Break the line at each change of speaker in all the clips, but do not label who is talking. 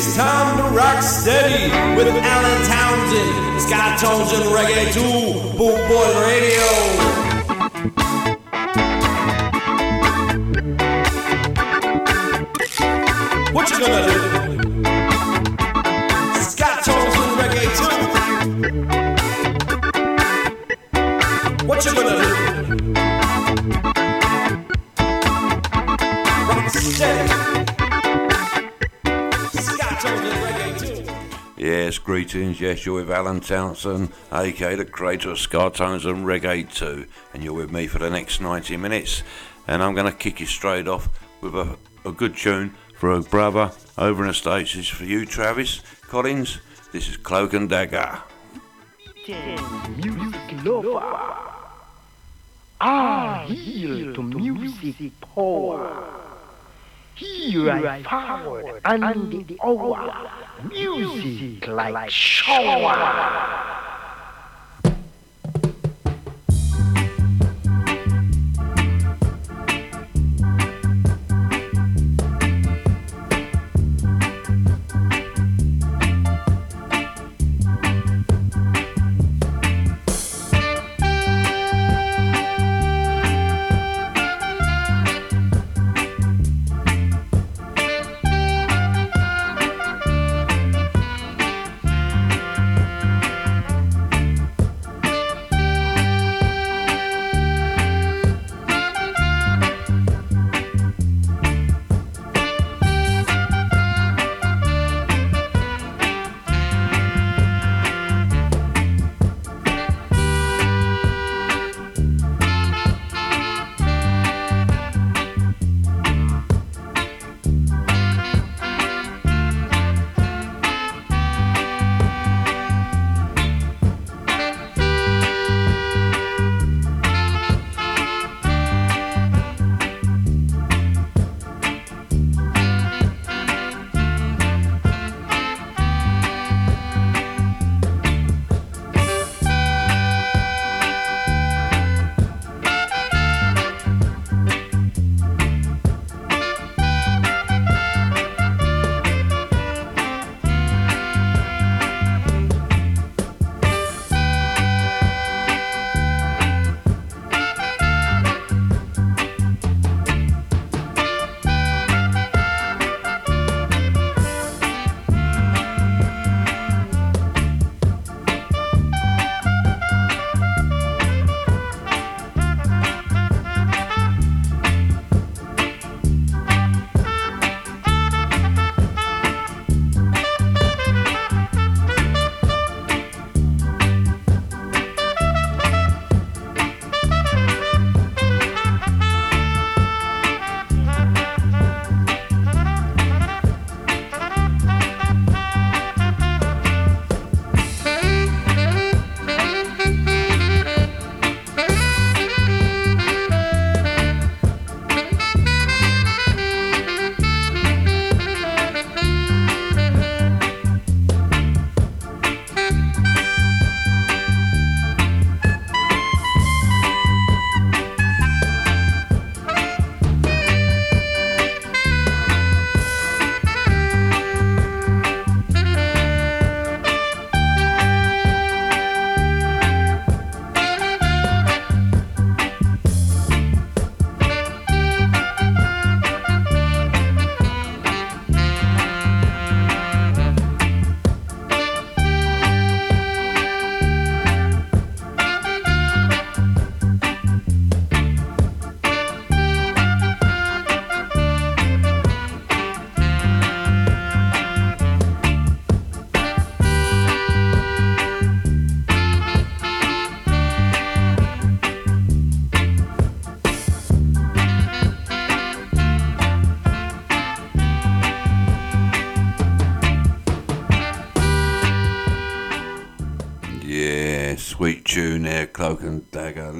It's time to rock steady with Alan Townsend, Scott Tones and Reggae 2, Boot Boy Radio. What you gonna do? Scott Tones and Reggae 2. What you gonna do?
Yes, greetings. Yes, you're with Alan Townsend, aka the creator of Ska Tones and Reggae 2, and you're with me for the next 90 minutes. And I'm going to kick you straight off with a, a good tune for a brother over in the States. This is for you, Travis Collins. This is Cloak and Dagger.
music lover are here to music power. Here I forward and the hour, music like shower.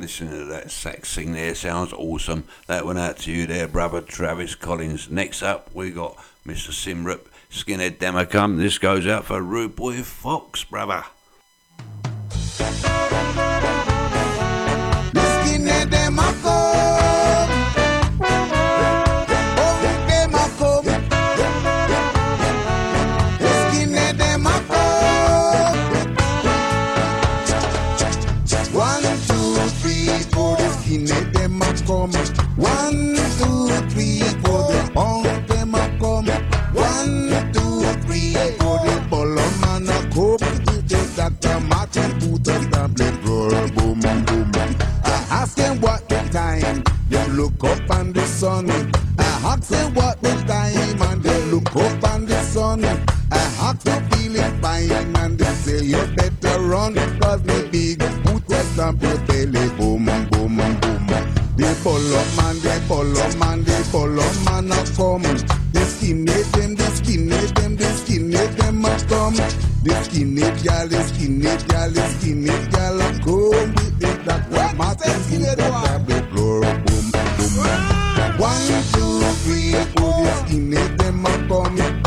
Dagger. Listen to that sax sing there, sounds awesome. That went out to you there, brother Travis Collins. Next up, we got Mr. Symarip, Skinhead Demacum. This goes out for Rude Boy Fox, brother.
Peter Martin, Hooters, Dumpling, Roar, Boom, Boom, Boom. I asked him what the time, then look up on the sun. I asked him what the time, and then look up on the sun. I asked to feel it fine, and they say you better run, cause me big Hooters, Dumpling, Belly, Boom, Boom, Boom. They follow man, they follow man, they follow man Not come. The skinhead them, the skinhead them, the skinhead them Must come. The skinhead gal, the skinhead gal, the skinhead gal come with it. That what Martin Skinhead that blow boom boom. One, two, three, four. The skinhead them must come.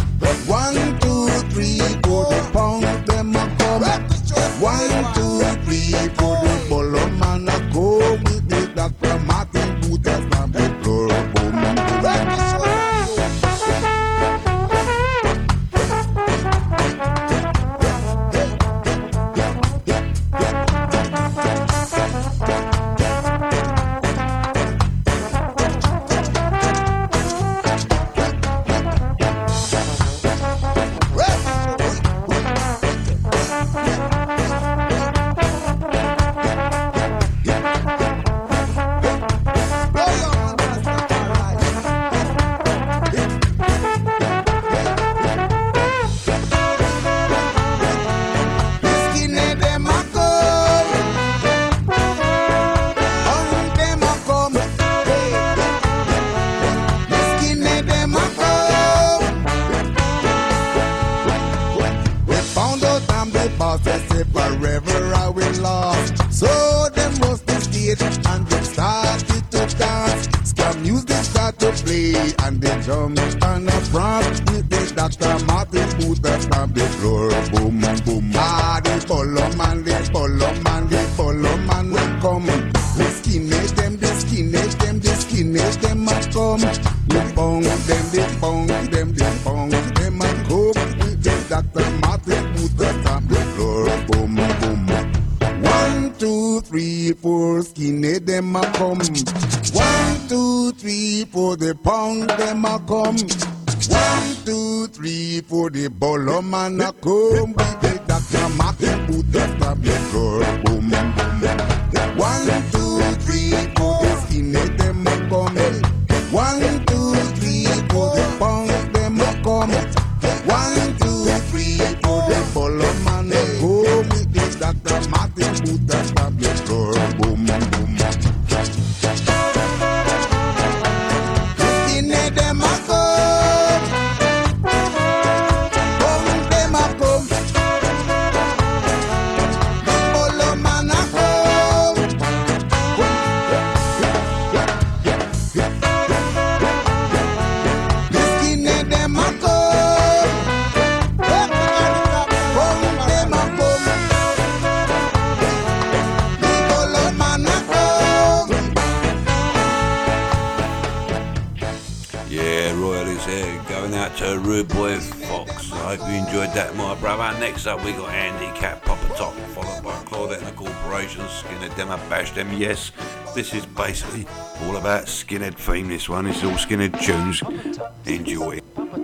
Next up, we got Andy Cat Papa Top, followed by Claudette and the Corporation, Skinhead Demo Bash Them. Yes, this is basically all about Skinhead theme. This one is all Skinhead tunes. Enjoy.
Papa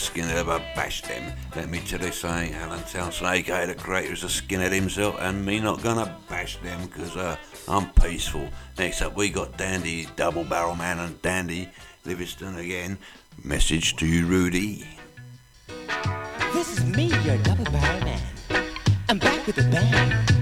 Skinhead ever bashed them. Let me tell you something, Alan Townsend, aka the creator, is a skinhead himself, and me not gonna bash them because uh, I'm peaceful. Next up, we got Dandy, Double Barrel Man, and Dandy Livingstone again. Message to you, Rudy.
This is me, your double barrel man. I'm back with a bang.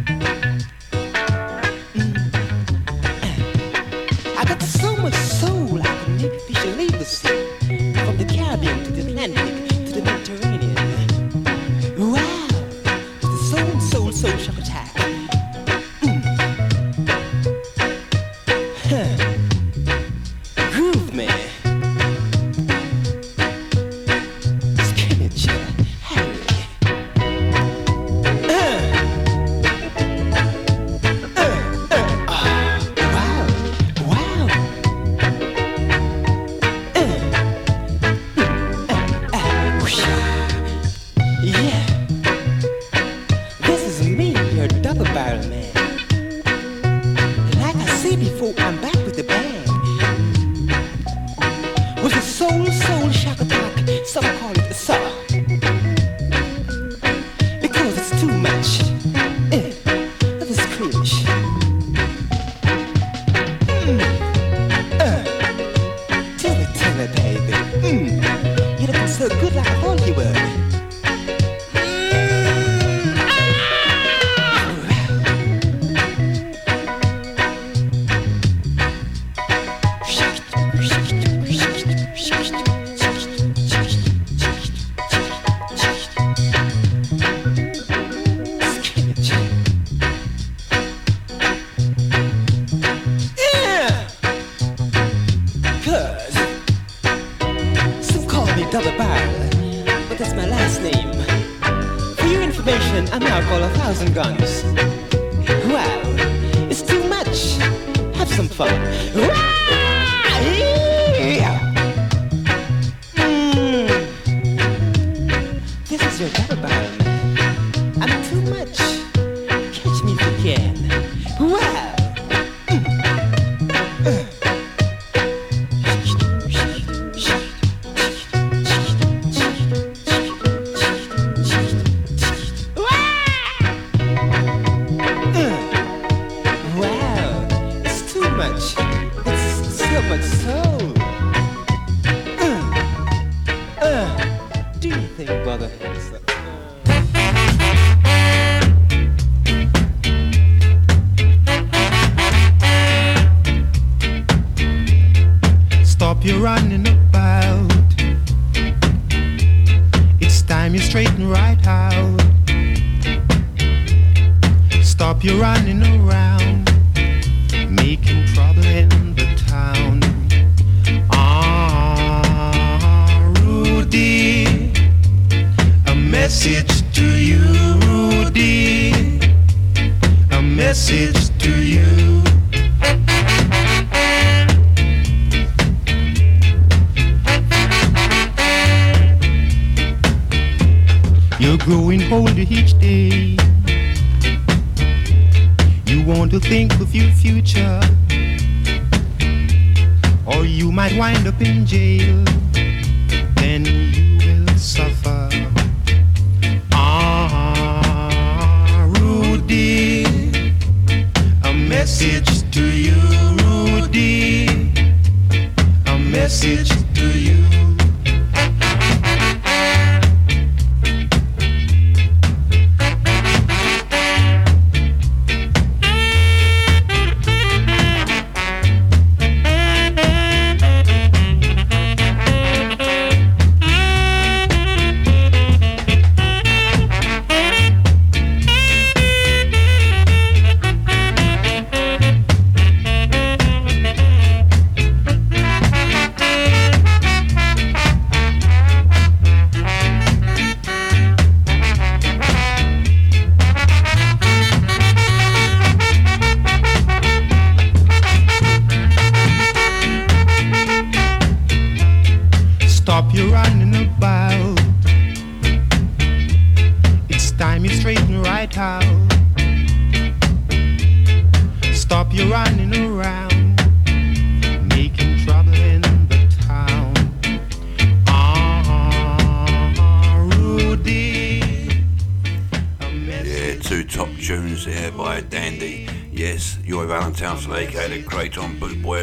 again.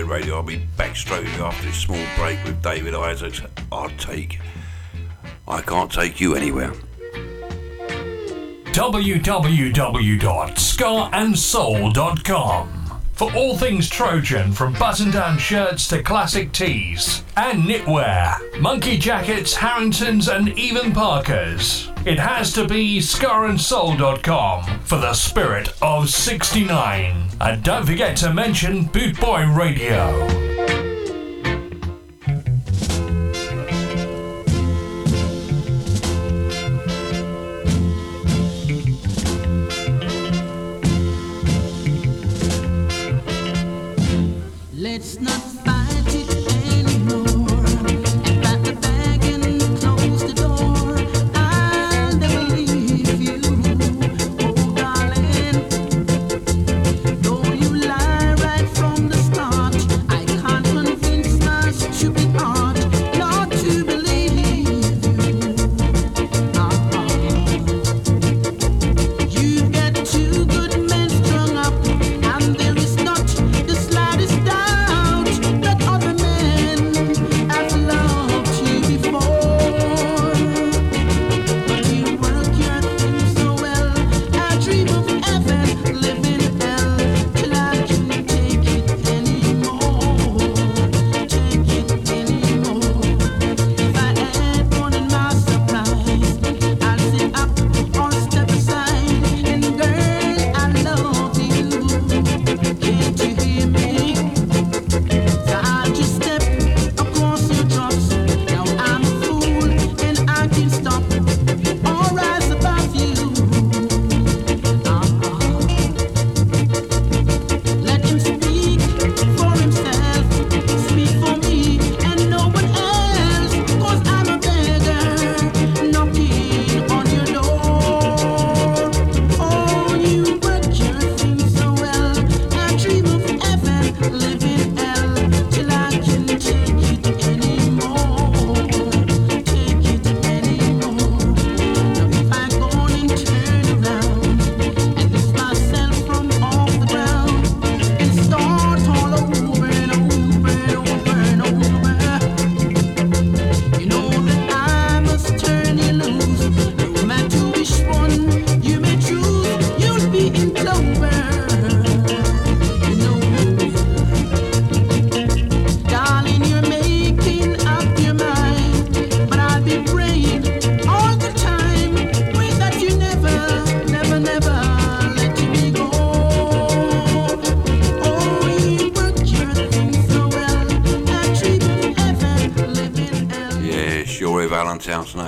Radio. I'll be back straight after this small break with David Isaacs. I'll take. I can't take you anywhere.
www.scarandsoul.com for all things Trojan, from button down shirts to classic tees and knitwear, monkey jackets, Harringtons, and even Parkers it has to be scarandsoul.com for the spirit of 69. And don't forget to mention Bootboy Radio.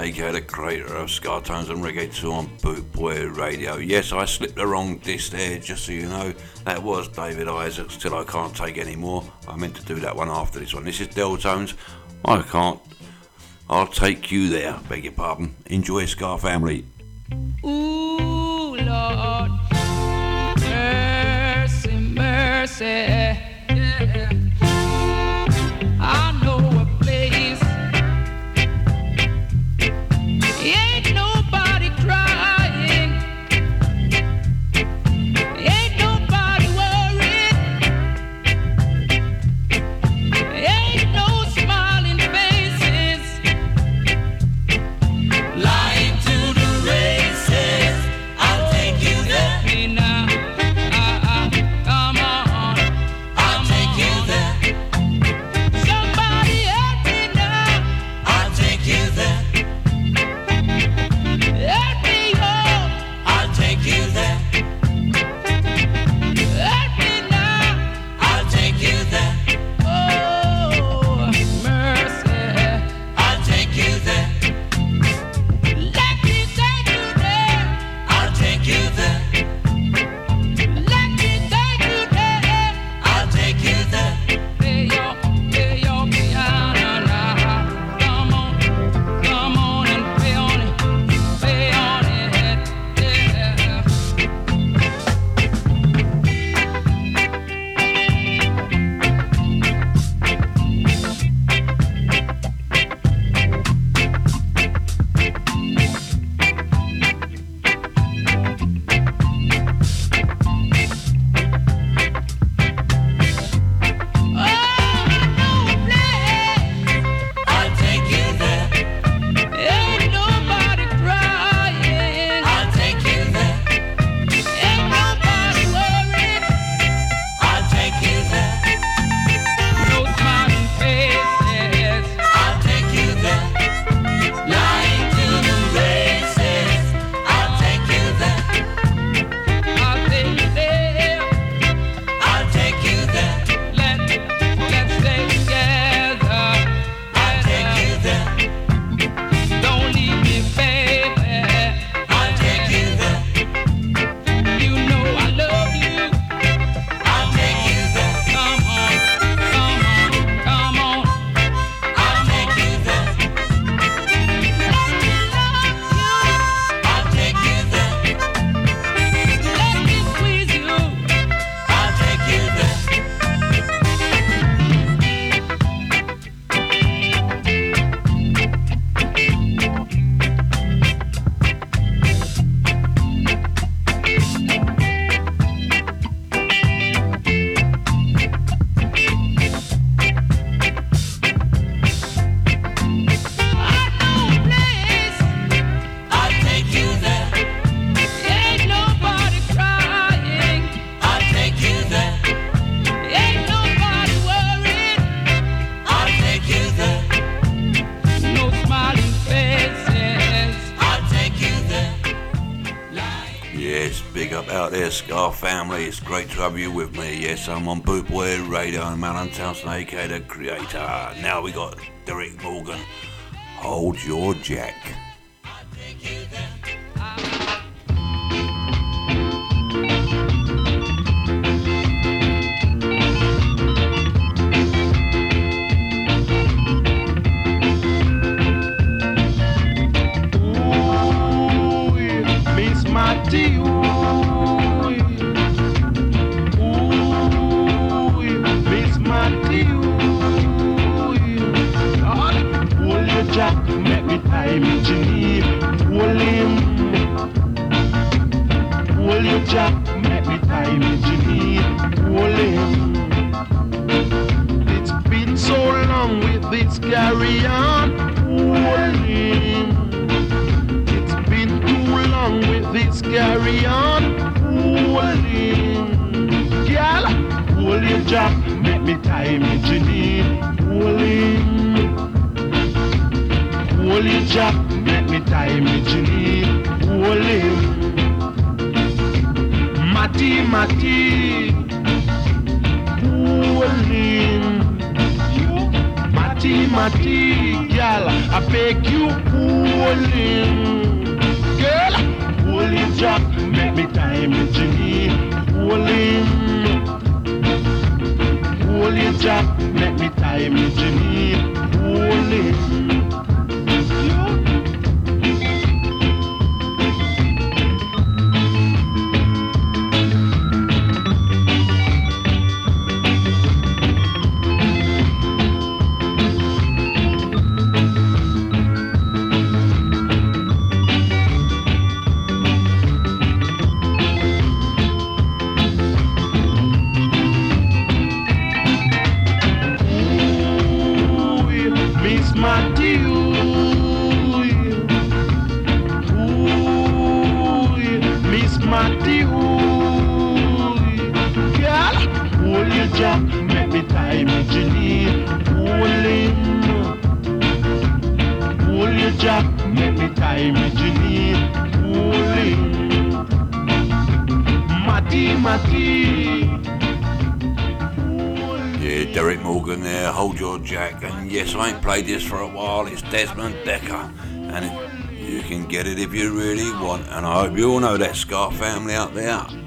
Egghead, a creator of Ska Tones and Reggae on Bootboy Radio. Yes, I slipped the wrong disc there, just so you know. That was David Isaacs, Till I Can't Take Any More. I meant to do that one after this one. This is Deltones. I Can't. I'll Take You There, beg your pardon. Enjoy Scar Family.
Ooh, Lord, mercy, mercy.
it's great to have you with me. Yes, I'm on Bootboy Radio. I'm Alan Townsend, aka The Creator. Now we got Derrick Morgan. Hold your jack.
All know that Scar family out there.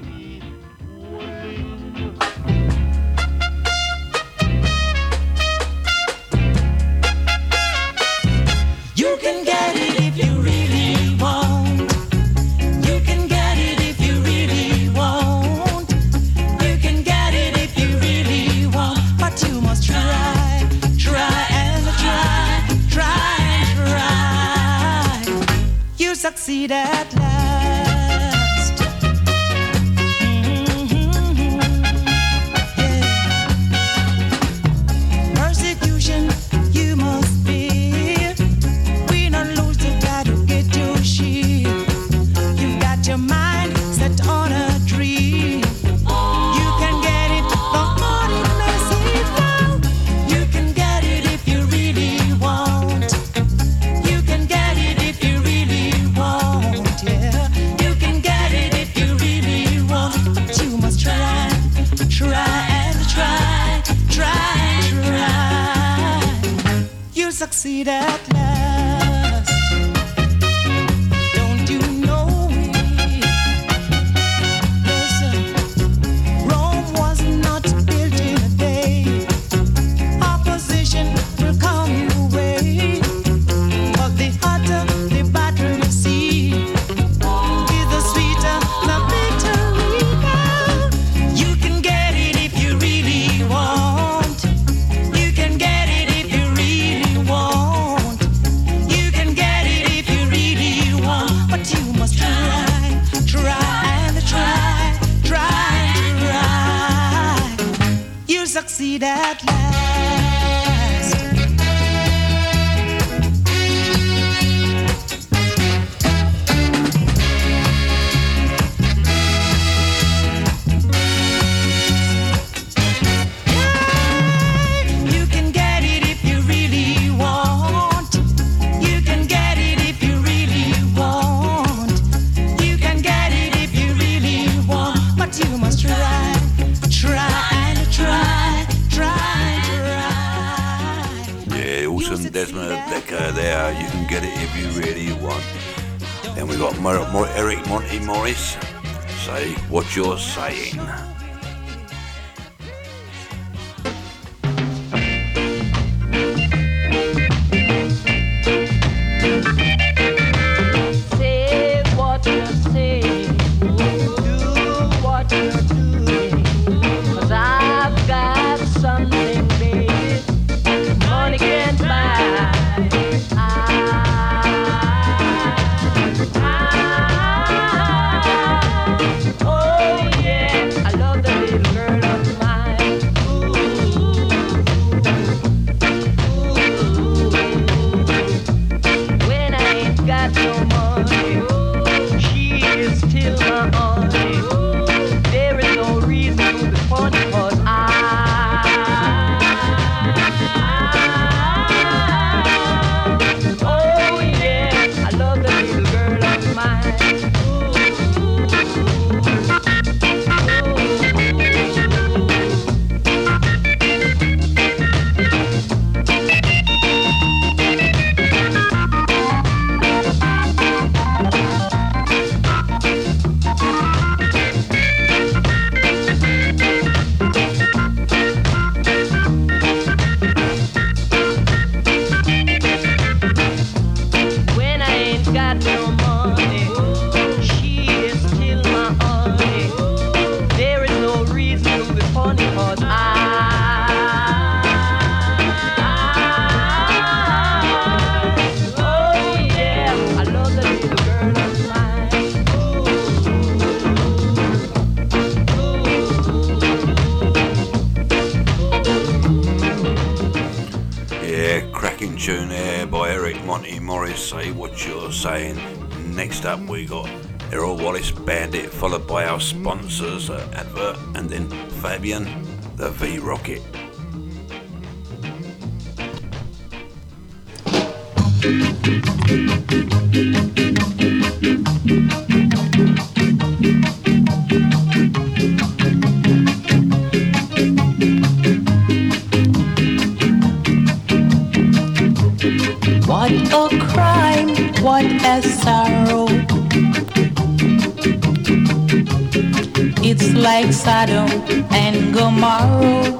Gomorrah.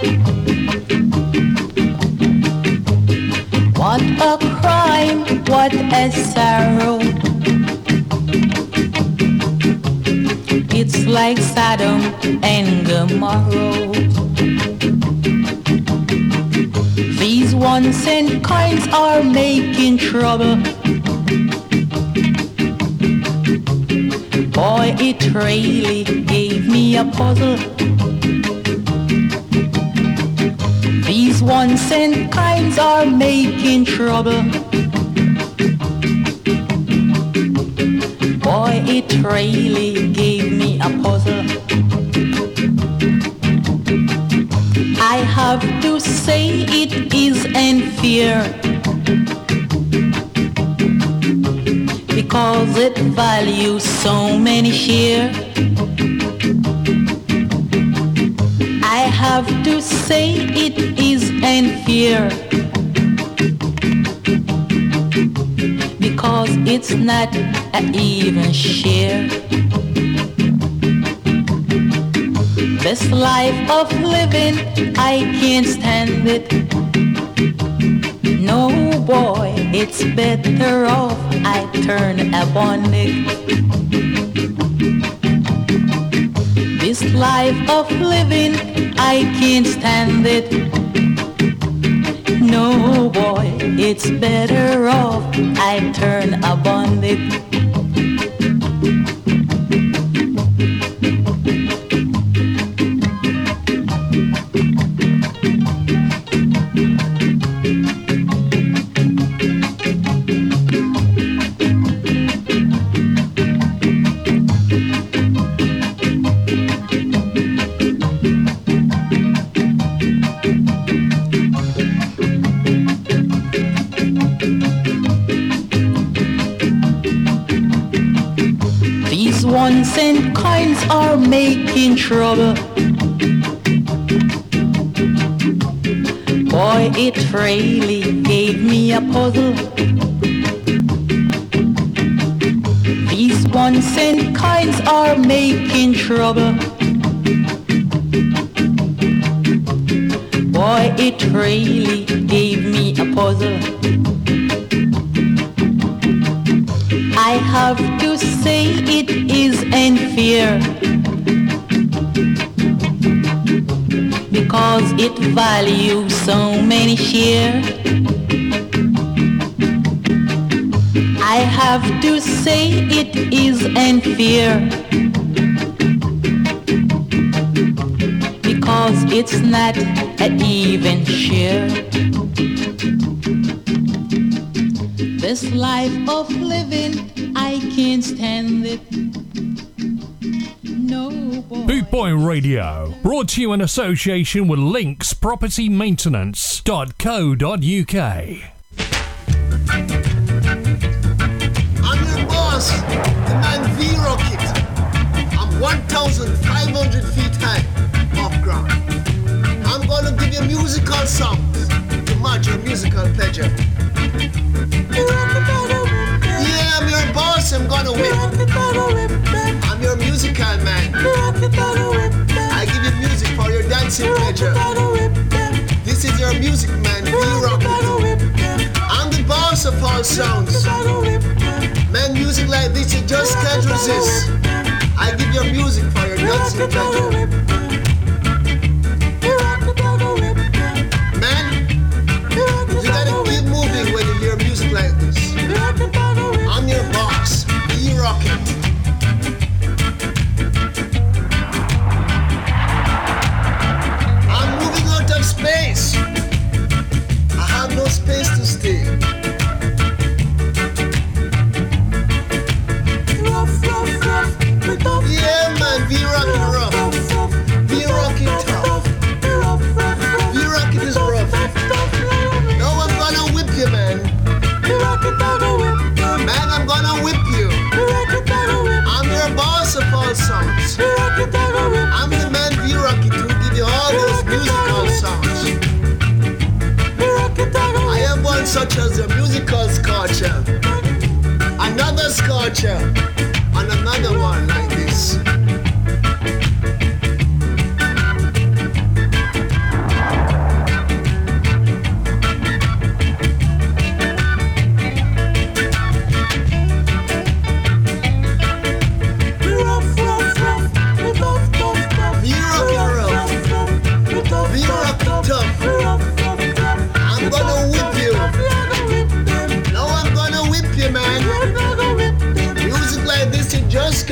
What a crime, what a sorrow. It's like Sodom and Gomorrah. These one cent coins are making trouble. Boy, it really gave me a puzzle. Cent coins are making trouble. Boy, it really gave me a puzzle. I have to say it is unfair because it values so many share. I have to say it is unfair because it's not an even share. This life of living, I can't stand it. No boy, it's better off I turn a bonnet. This life of living, I can't stand it. No boy, it's better off I turn a bonnet. Trouble. Boy, it really gave me a puzzle. These one cent coins are making trouble. Boy, it really gave me a puzzle. I have to say it is unfair because it values so many share. I have to say it is unfair because it's not an even share. This life of living, I can't stand it. No boy.
Boot Boy Radio, brought to you in association with Links Property Maintenance.co.uk.
I'm your boss, the man V Rocket. I'm 1,500 feet high off ground. I'm gonna give you musical songs to match your musical pleasure. Yeah, I'm your boss, I'm gonna whip. Musical man. I give you music for your dancing pleasure. This is your music man, V Rocket. I'm the boss of all sounds. Man, music like this you just can't resist. I give you music for your dancing pleasure. Man, you gotta keep moving when you hear music like this. I'm your boss, E Rocket. such as the musical sculpture, another sculpture, and another one.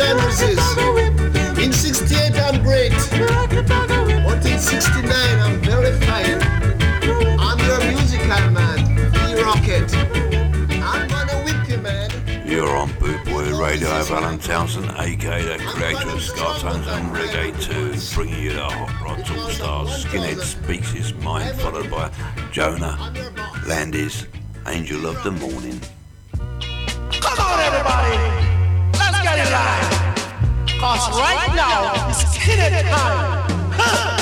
In 68, I'm great. But in 69, I'm very fine. I'm your musical man, E Rocket. I'm gonna whip you, man.
You're on Bootboy Radio of Alan Townsend, aka the creator of Ska Tones and Reggae 2, bringing you the hot Rod all stars, Skinhead speaks his mind, followed by Joya Landis, Angel of the Morning.
Come on, everybody! Let's get it live! Cause right now it's hidden time. Huh.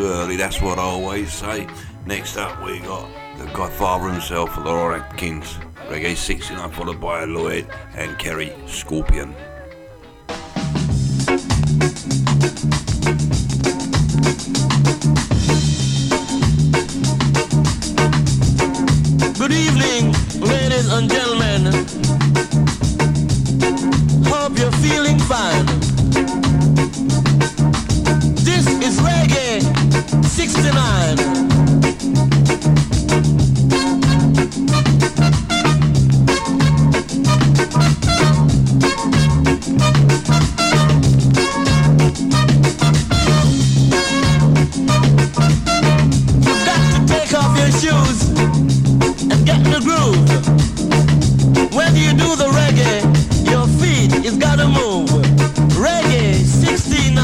Too early. That's what I always say. Next up, we got the Godfather himself, Laurel Aitken. Reggae 69 followed by Lloyd and Carey Scorpion.
Good evening, ladies and gentlemen. Hope you're feeling fine. This is Reggae 69. You've got to take off your shoes and get in the groove. When you do the reggae, your feet is gotta move. Reggae 69.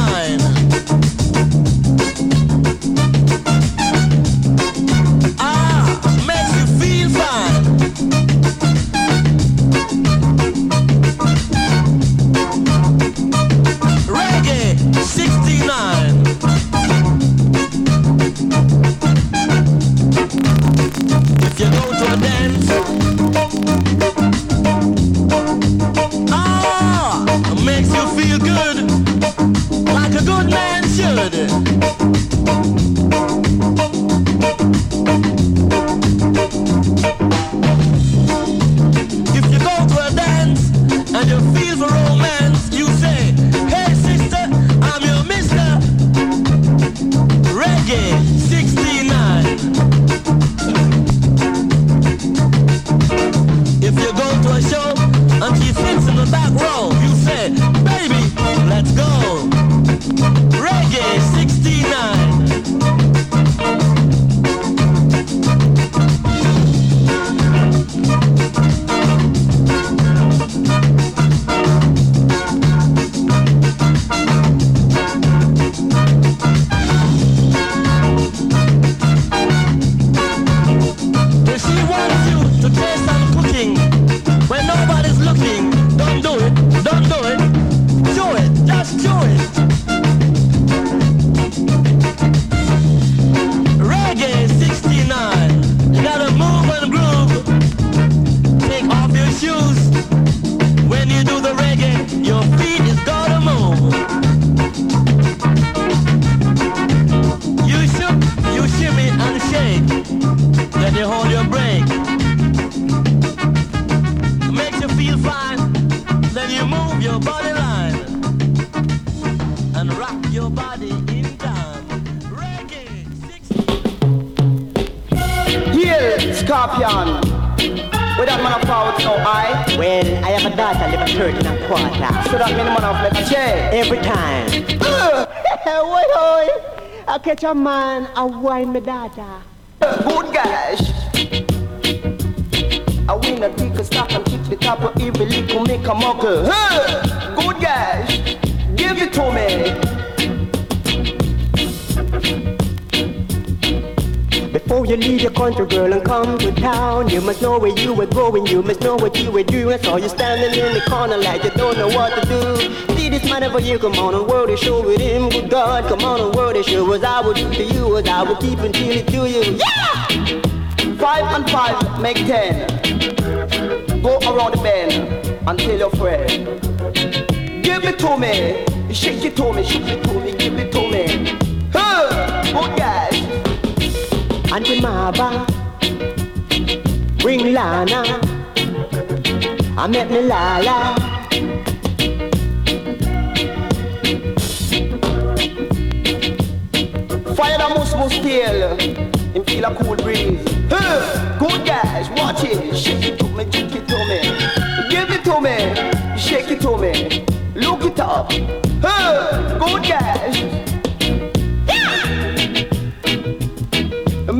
Here, Scorpion. With that man of power, so I.
Well, I have a daughter live a third and a quarter.
So that mean man of left a chair.
Every time. Wait, wait. I catch a man, I wine my daughter.
Good guys. I win a tick a stock and kick the top of every little make a muckle. Good guys. Give it to me.
Before you leave your country, girl, and come to town, you must know where you were going, you must know what you were doing. I saw you standing in the corner like you don't know what to do. See this man over here, come on and world is show with him. Good God, come on and world is show as I would do to you, as I would keep until it to you. Yeah!
Five and five make ten. Go around the bend and tell your friend. Give it to me. Shake it to me, shake it to me, give it to me. Huh! Good guys.
Auntie Maba, bring Lana. I met me Lala.
Fire the mus mus tail and feel a cool breeze. Huh. Good guys, watch it. Shake it to me, shake it to me. Give it to me, shake it to me. Look it up. Huh. Good guys.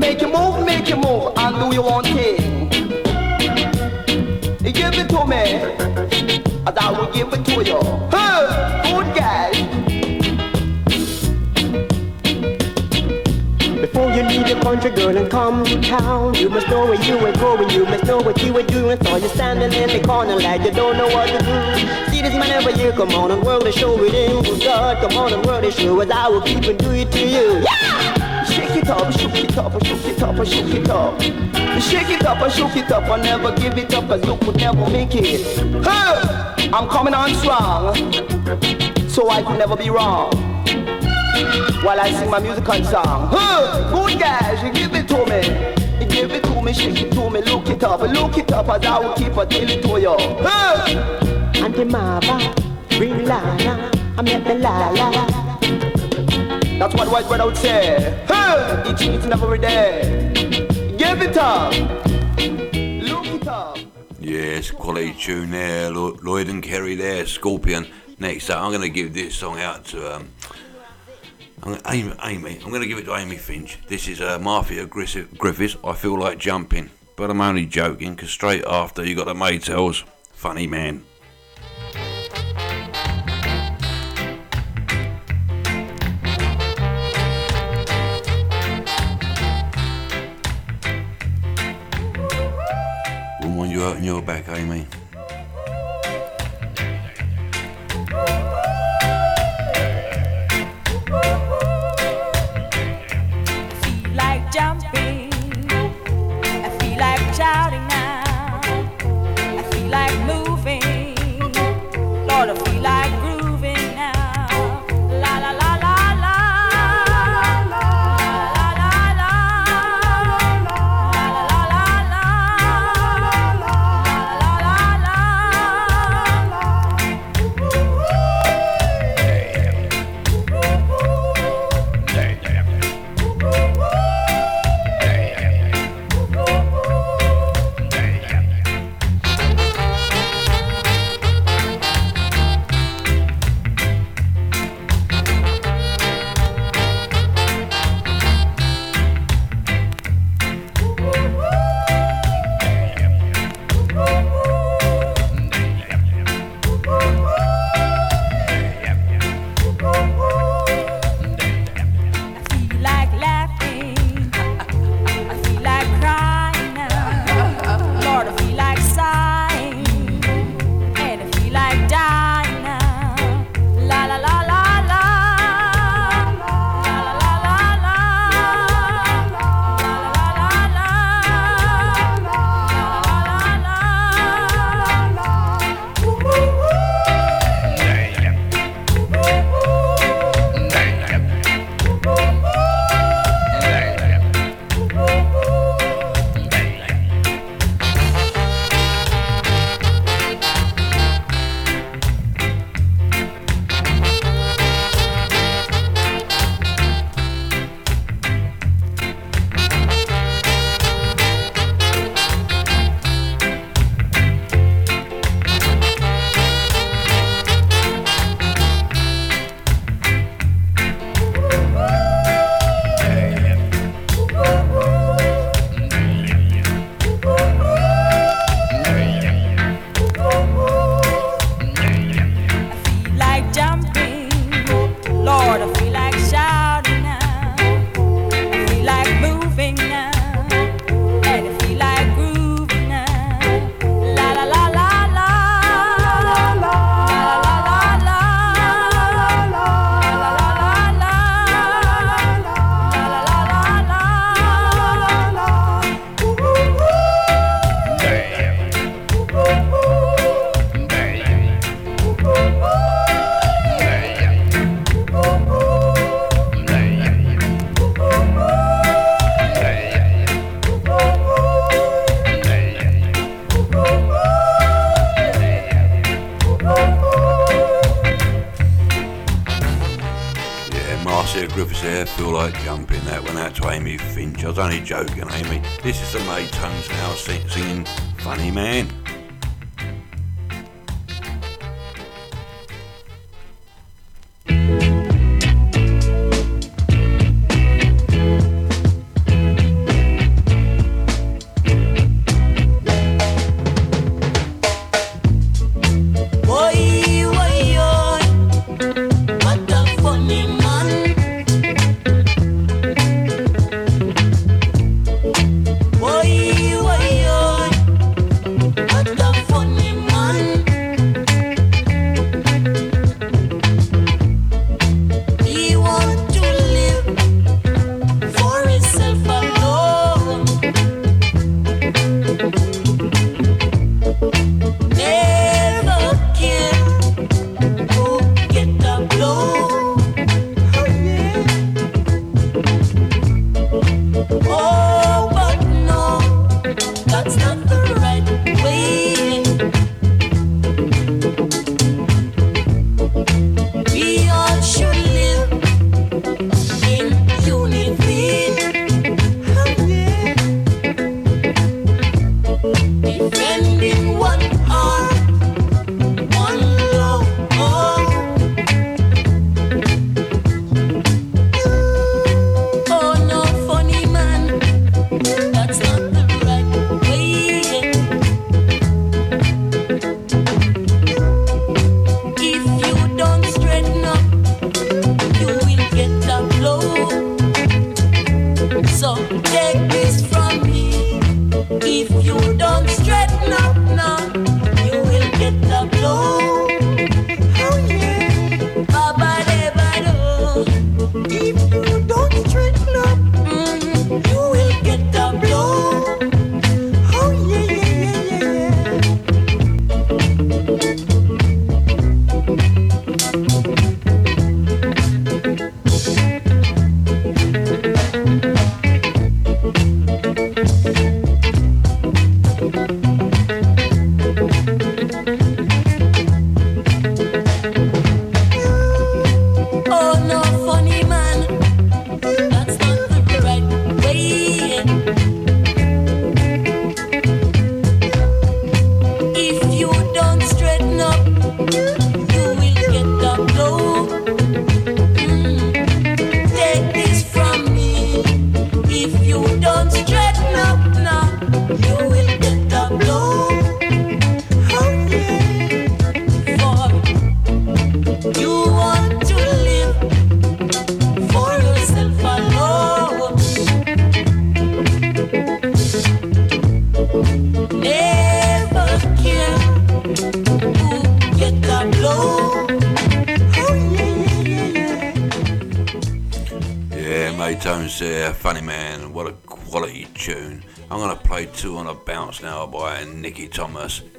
Make you move, make you move, and do your own thing. Give it to me, and I will give it to you. Huh. Good guys.
Before you leave
your country girl and come to town. You must know where you were going, you must know what you were doing. So you're standing in the corner like you don't know what to do. See this man over here, come on and world, and show it in. Good God, come on and world, and show us I will keep and do it to you. Yeah! Shake it up, shook it up, shook it up, shook it up. Shake it up, shook it up, and never give it up, cause you could never make it. Hey! I'm coming on strong, so I could never be wrong. While I sing my musical song. Hey! Good guys, you give it to me. Give it to me, shake it to me, look it up, look it up, as I will keep a it to you. Hey! Auntie Mama, bring Lana, I met the Lala. That's what white bread would say. Each and each and every day. Give it up. Look it up.
Yes, quality tune there. Lloyd and Carey there, Scorpion. Next up, I'm going to give this song out to um, I'm Amy, Amy. I'm going to give it to Amy Finch. This is uh, Marcia Griffith, Griffiths. I feel like jumping, but I'm only joking because straight after you got the Maytals. Funny man. Your back, Amy. This is the May Tones now sing- singing Funny Man.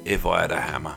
if I had a hammer.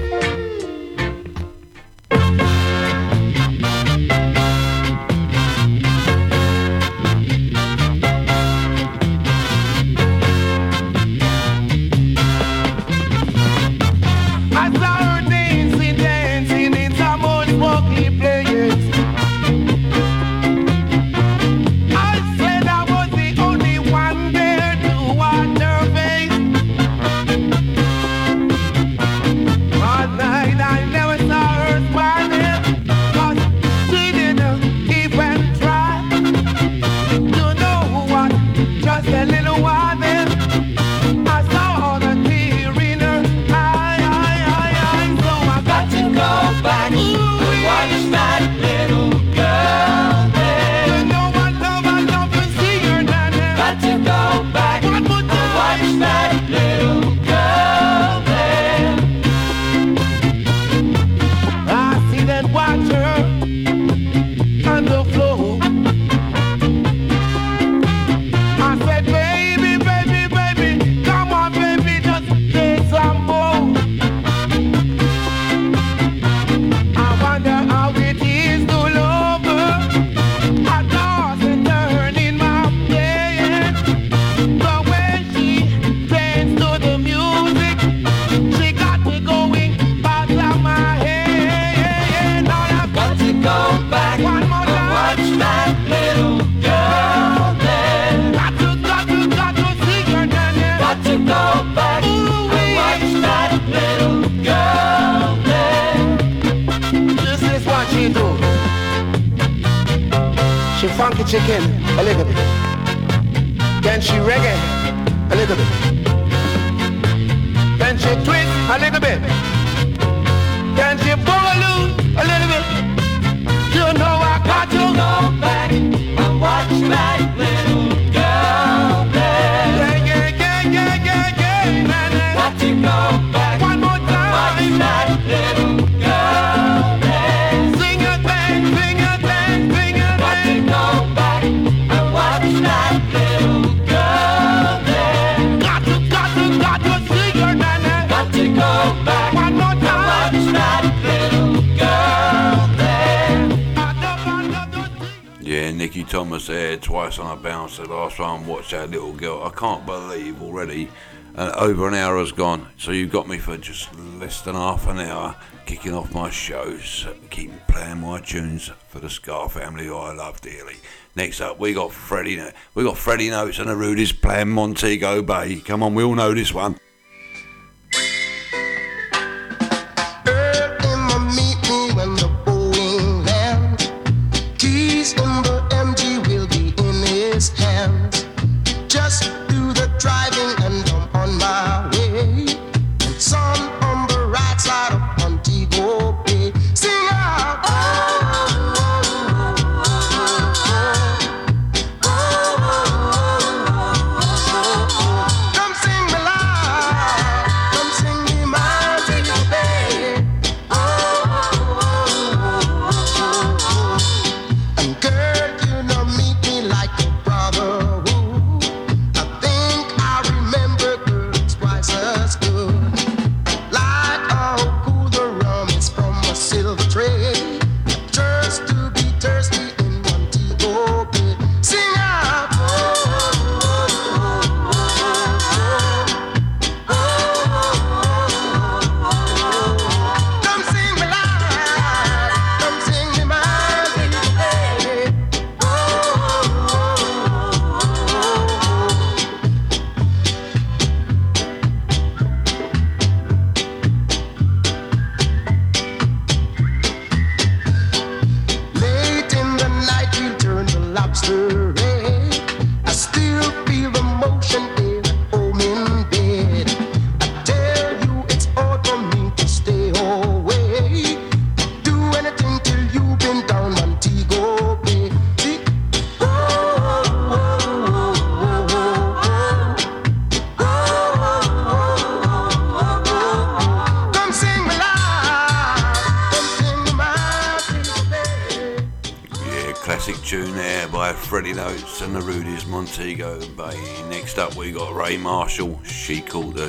for just less than half an hour, kicking off my shows, keeping playing my tunes for the Ska family who I love dearly. Next up, we got Freddie. We got Freddie Notes and the Rudies playing Montego Bay. Come on, we all know this one.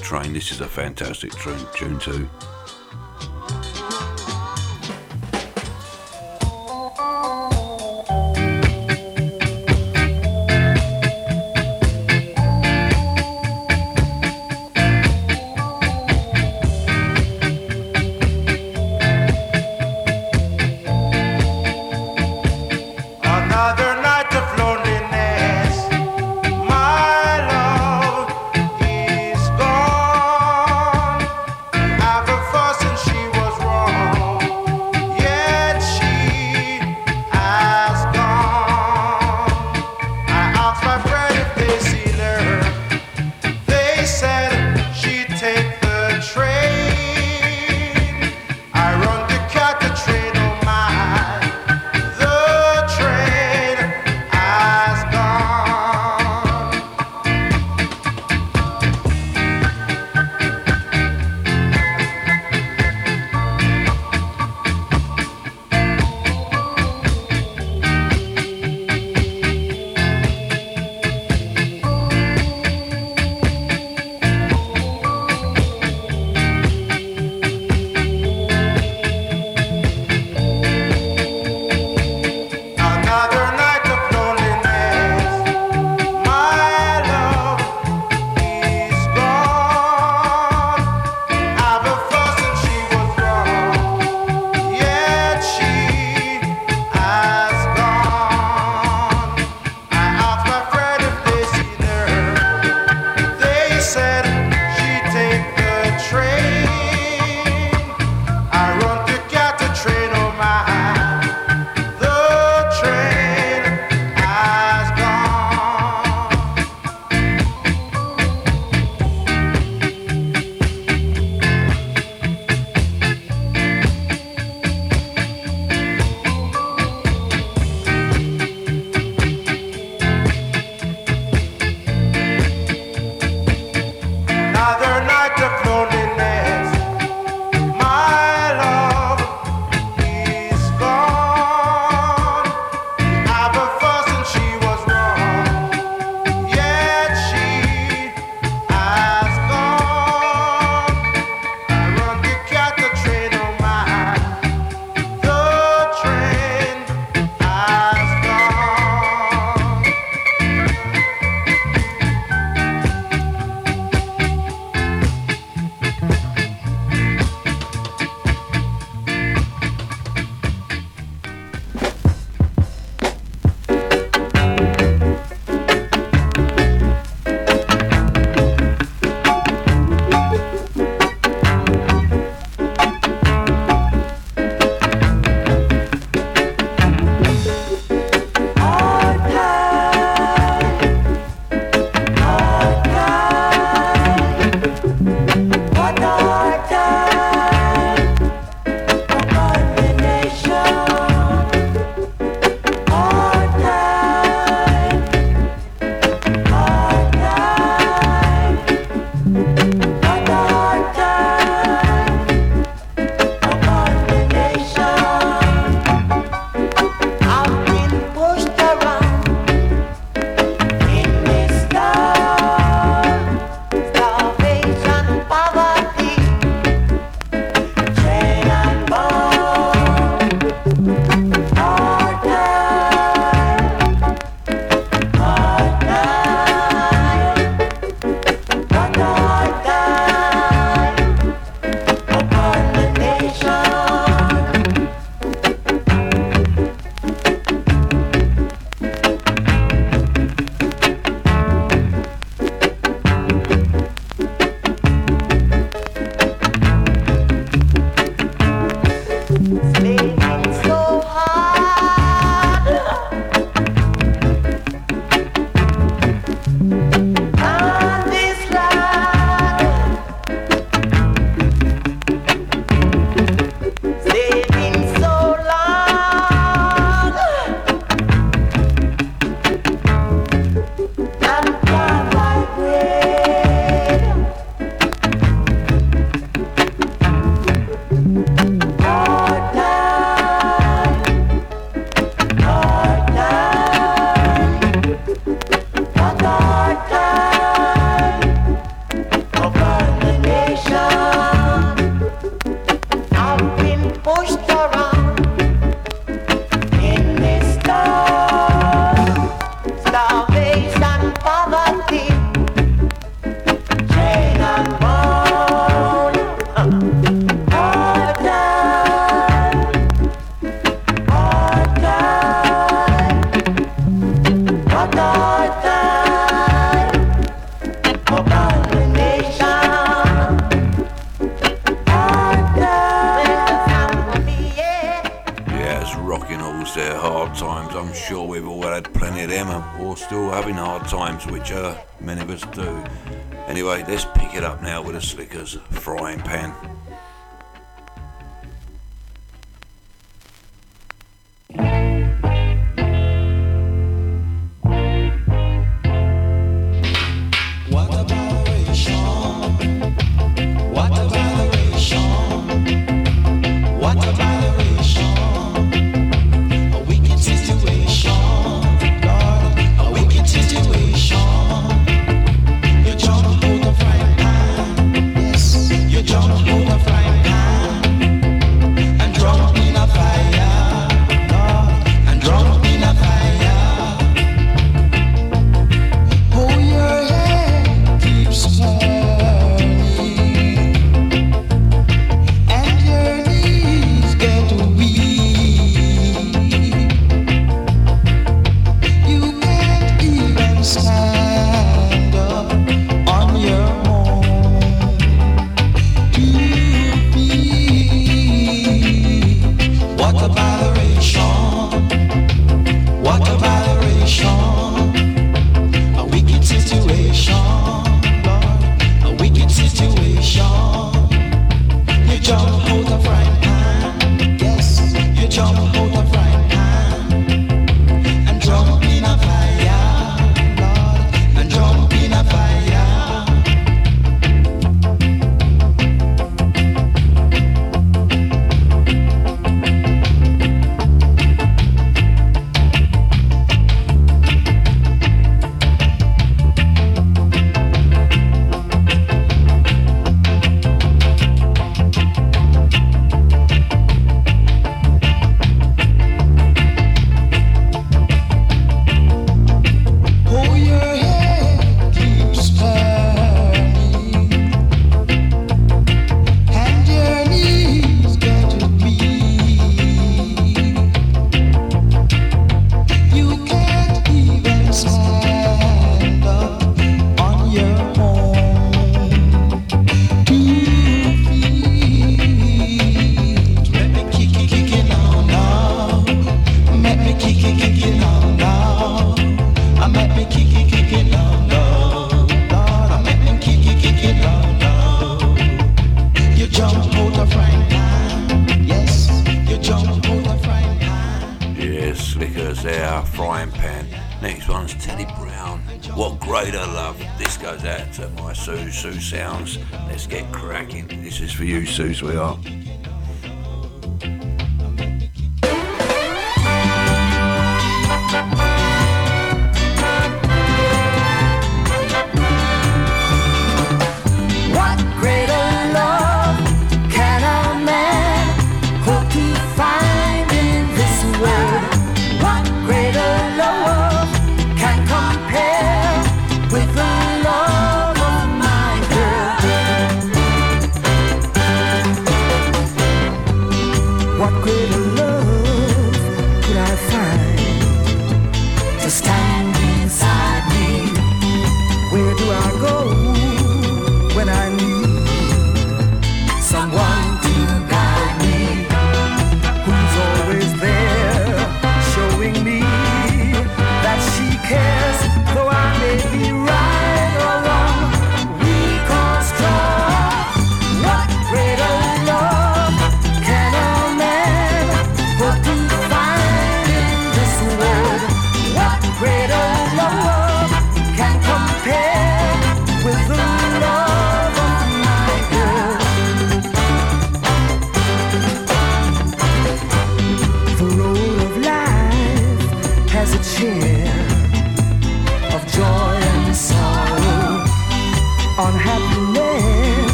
train. This is a fantastic tune too.
Is
we you,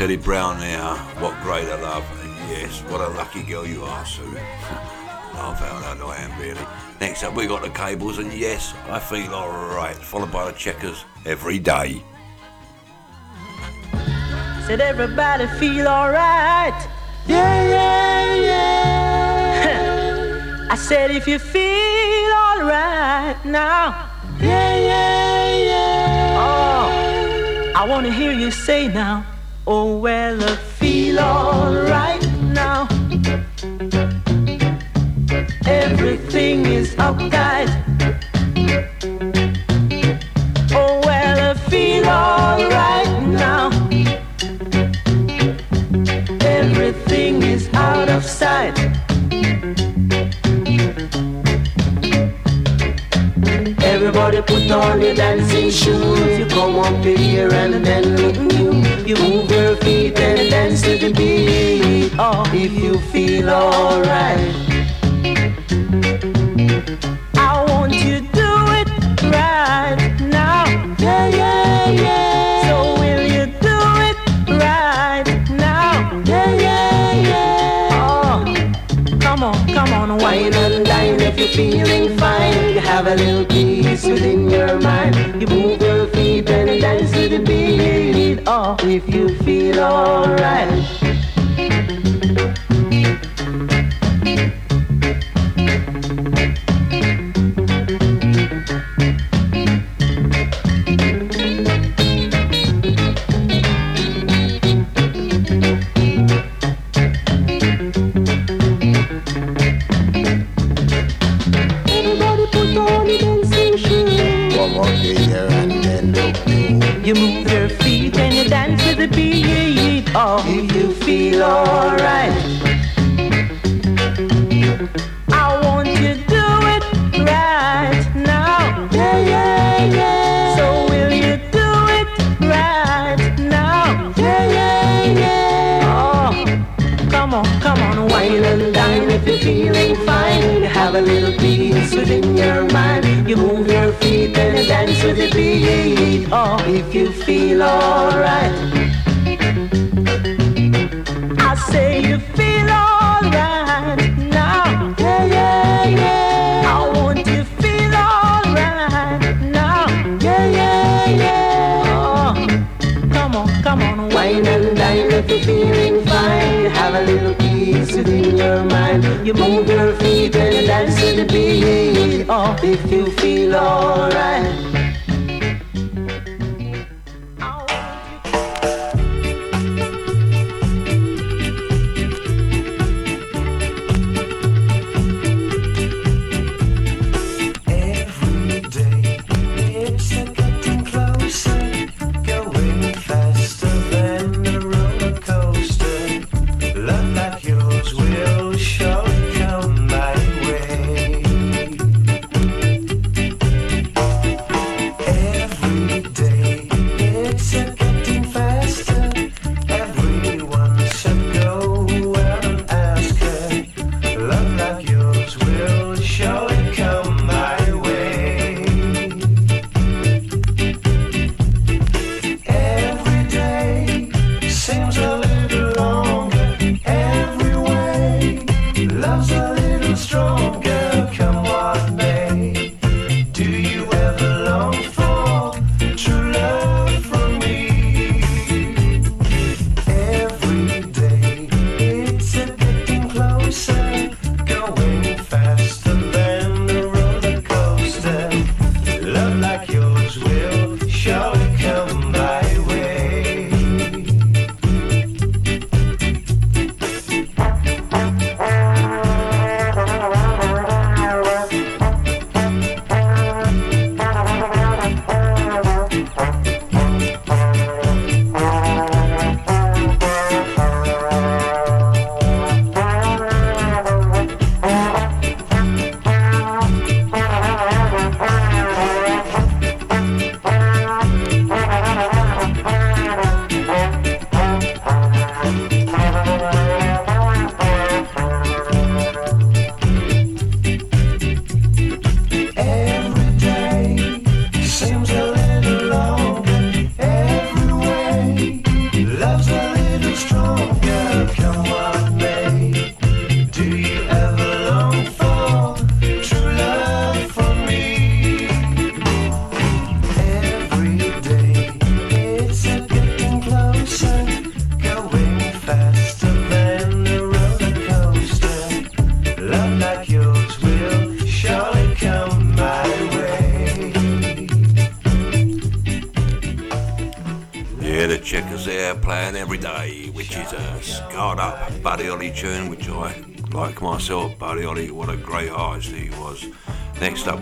Teddy Brown now,
What greater love.
And yes, what a lucky girl you are, Sue. Laugh out loud, I am really. Next up, we got the cables, and yes, I feel alright. Followed by the checkers every day.
Said everybody feel alright. Yeah, yeah, yeah. I said if you feel alright now. Yeah, yeah, yeah. Oh, I wanna hear you say now. Oh well, I feel alright now. Everything is uptight. Oh well, I feel alright now. Everything is out of sight. Everybody put on your dancing shoes. You come up here and then look new. You move your feet and dance to the beat. Oh, if you feel alright. I want you to do it right now. Yeah, yeah, yeah. So will you do it right now? Yeah, yeah, yeah. Oh, come on, come on, wine and dine if you're feeling fine. You have a little peace within your mind. You move your feet and dance to the beat. Oh, if you feel alright. Feel alright. I want you to do it right now. Yeah, yeah, yeah. So will you do it right now? Yeah, yeah, yeah. Oh, come on, come on, wine and dine if you're feeling fine. Have a little peace within your mind. You move your feet and dance with the beat. Oh, if you feel alright. Say you feel alright now. Yeah, yeah, yeah. I want you feel alright now. Yeah, yeah, yeah. Oh, come on, come on, wine and dine if you're feeling fine. Have a little peace within your mind. You move your feet and you dance to the beat. Oh, if you feel alright.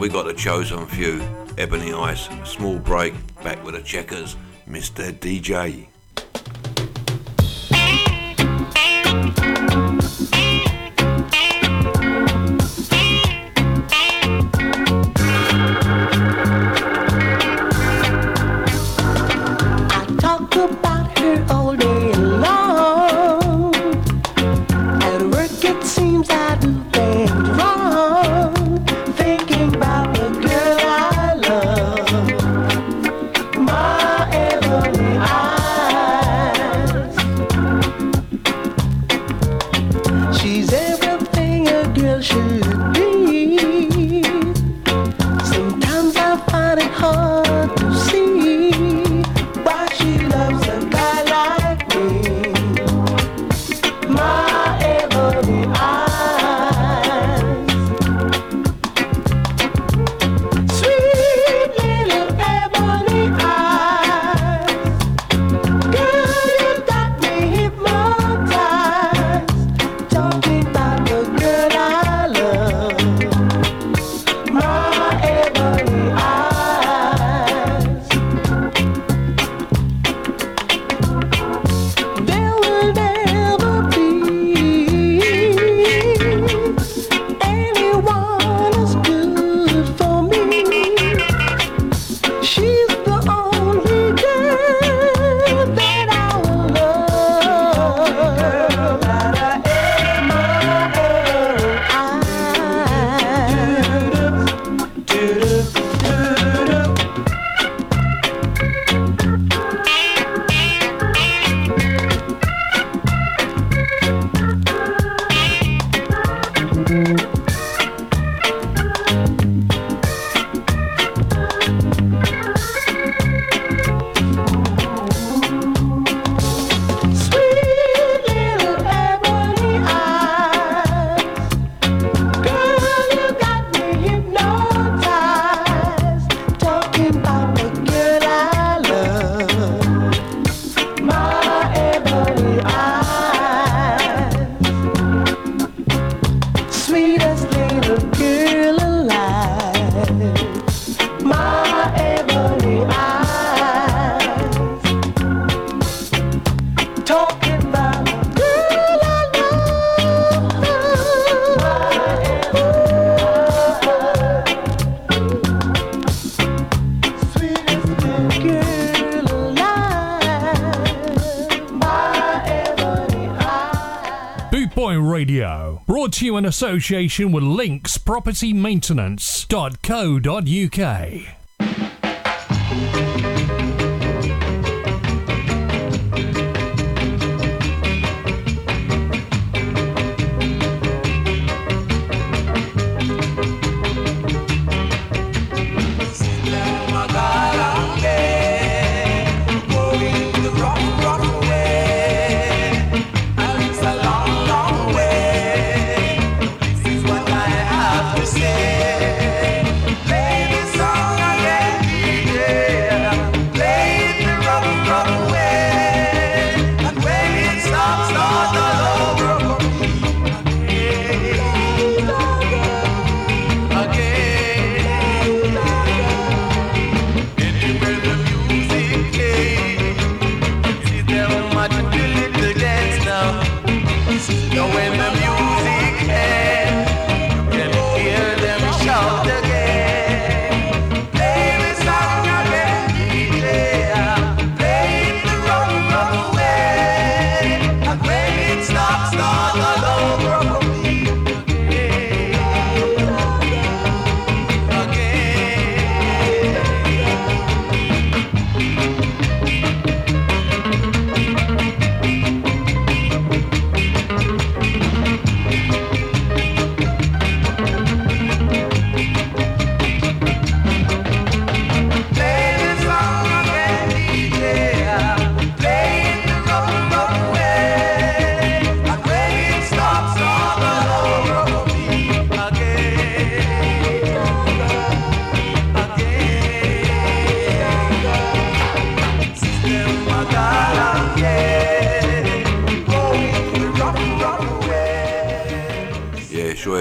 we got the chosen few, Ebony Ice, Small Break, back with the Checkers, Mr. DJ.
An association with
linkspropertymaintenance.co.uk.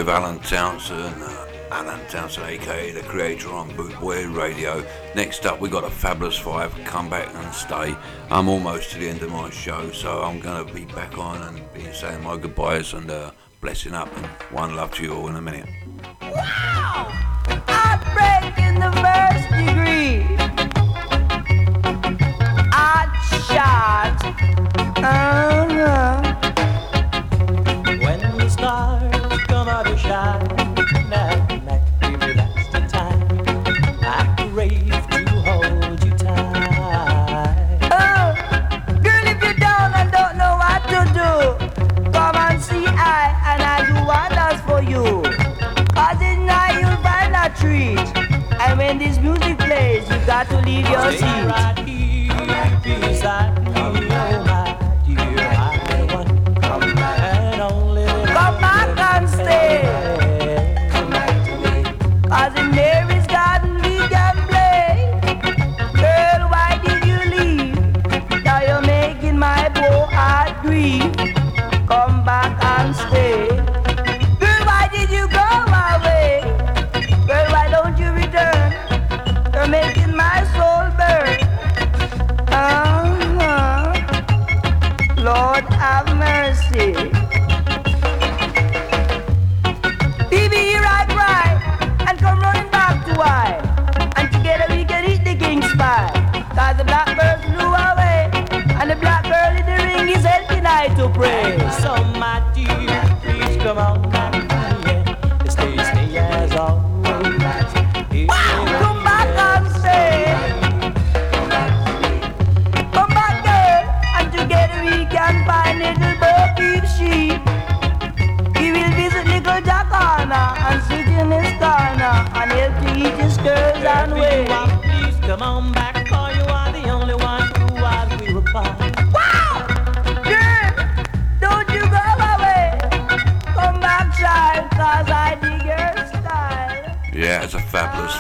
with Alan Townsend. Uh, Alan Townsend, aka the creator on Bootboy Radio. Next up, we got a Fabulous Five. Come back and stay. I'm almost to the end of my show, so I'm going to be back on and be saying my goodbyes and uh, blessing up and one love to you all in a minute. Wow!
Heartbreak in the first degree. Hot shot. Treat. And when this music plays, you got to leave your seat.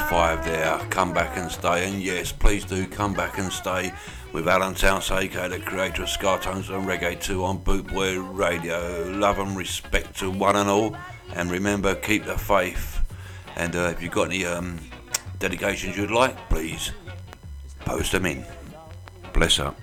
Five there. Come back and stay. And yes, please do come back and stay with Alan Townsend, aka the creator of Ska Tones and Reggae 2 on Bootboy Radio. Love and respect to one and all. And remember, keep the faith. And uh, if you've got any um, dedications you'd like, please post them in. Bless up.